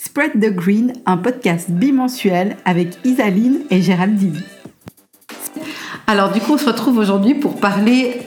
Spread the Green, un podcast bimensuel avec Isaline et Géraldine. Alors du coup, on se retrouve aujourd'hui pour parler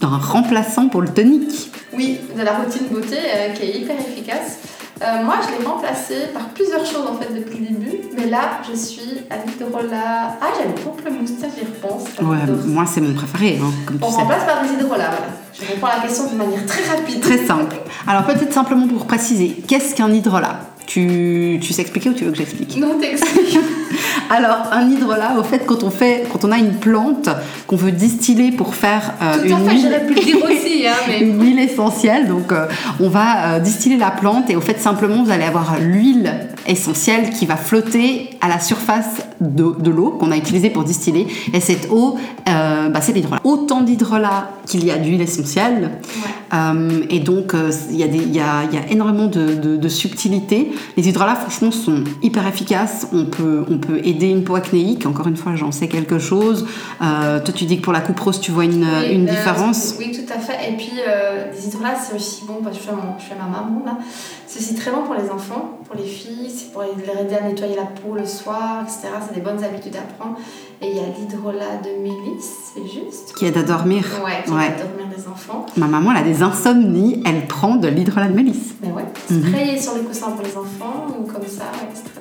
d'un remplaçant pour le tonique. Oui, de la routine beauté euh, qui est hyper efficace. Euh, moi, je l'ai remplacé par plusieurs choses en fait depuis le début, mais là, je suis à l'hydrolat. Ah, j'aime beaucoup le moustache, j'y repense. Ouais, moi c'est mon préféré, hein, comme On tu sais. remplace par des hydrolats, voilà. Je réponds à la question de manière très rapide. Très simple. Alors peut-être simplement pour préciser, qu'est-ce qu'un hydrolat tu, tu sais expliquer ou tu veux que j'explique Non, t'expliques. Alors un hydrolat, au fait, quand on fait, quand on a une plante qu'on veut distiller pour faire euh, Tout une fait, huile, j'aurais pu le dire aussi, hein, mais. une huile essentielle. Donc, euh, on va euh, distiller la plante et au fait, simplement, vous allez avoir l'huile essentielle qui va flotter à la surface de, de l'eau qu'on a utilisée pour distiller. Et cette eau, euh, bah, c'est l'hydrolat. Autant d'hydrolat qu'il y a d'huile essentielle. Ouais. Euh, et donc, euh, il y, a des- il y, a, y a énormément de, de, de subtilité. Les hydrolats, franchement, sont hyper efficaces. On peut, on peut aider une peau acnéique. Encore une fois, j'en sais quelque chose. Toi, tu dis que pour la coupe rose, tu vois une, Oui, une différence. Oui, tout à fait. Et puis, euh, les hydrolats, c'est aussi bon, parce que je fais, mon- je fais ma maman là. C'est aussi très bon pour les enfants, pour les filles, c'est pour les aider à nettoyer la peau le soir, etc. C'est des bonnes habitudes à prendre. Et il y a l'hydrolat de mélisse, c'est juste. Qui aide à dormir. Ouais, qui Ouais. va dormir les enfants. Ma maman, elle a des insomnies. Elle prend de l'hydrolat de mélisse. Mais ouais, Mhm. sprayer sur les coussins pour les enfants ou comme ça, bien.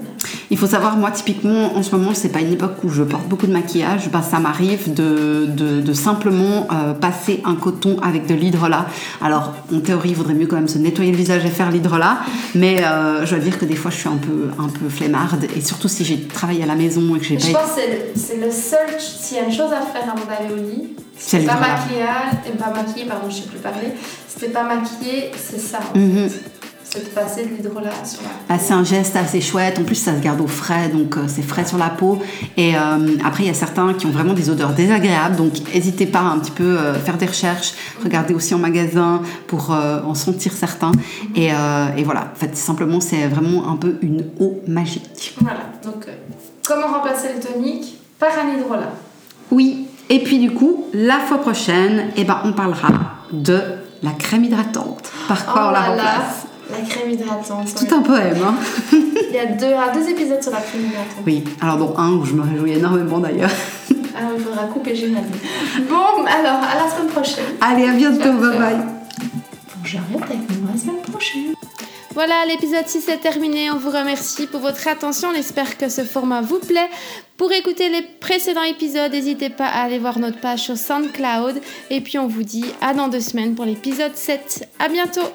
Il faut savoir, moi, typiquement, en ce moment, c'est pas une époque où je porte beaucoup de maquillage. Bah, ça m'arrive de, de, de simplement euh, passer un coton avec de l'hydrolat. Alors, en théorie, il vaudrait mieux quand même se nettoyer le visage et faire l'hydrolat. Mais euh, je dois dire que des fois, je suis un peu, un peu flemmarde. Et surtout si j'ai travaillé à la maison et que j'ai Je pas pense que c'est le- seul, s'il y a une chose à faire avant d'aller au lit, C'est pas maquillage, et pas maquillé, pardon, je sais plus parler, c'était pas maquillé, c'est ça. en Mhm. fait. C'est de passer de l'hydrolat sur la Bah, c'est un geste assez chouette. En plus, ça se garde au frais, donc euh, c'est frais sur la peau. Et euh, après, il y a certains qui ont vraiment des odeurs désagréables, donc n'hésitez pas à un petit peu euh, faire des recherches, regarder aussi en magasin pour euh, en sentir certains. Et, euh, et voilà, en fait, simplement, c'est vraiment un peu une eau magique. Voilà, donc comment remplacer le tonique Par un hydrolat? Oui, et puis du coup, la fois prochaine, eh ben, on parlera de la crème hydratante. Par quoi Oh on la remplace? La crème hydratante. Tout un poème, hein Il y a deux, ah, deux épisodes sur la crème hydratante. Oui, alors dont un où je me réjouis énormément d'ailleurs. Alors il faudra couper Géraldine. Bon, alors à la semaine prochaine. Allez, à bientôt, bye bye Bon, j'arrête avec moi la semaine prochaine. Voilà, l'épisode 6 est terminé. On vous remercie pour votre attention. On espère que ce format vous plaît. Pour écouter les précédents épisodes, n'hésitez pas à aller voir notre page sur SoundCloud. Et puis on vous dit à dans deux semaines pour l'épisode 7. À bientôt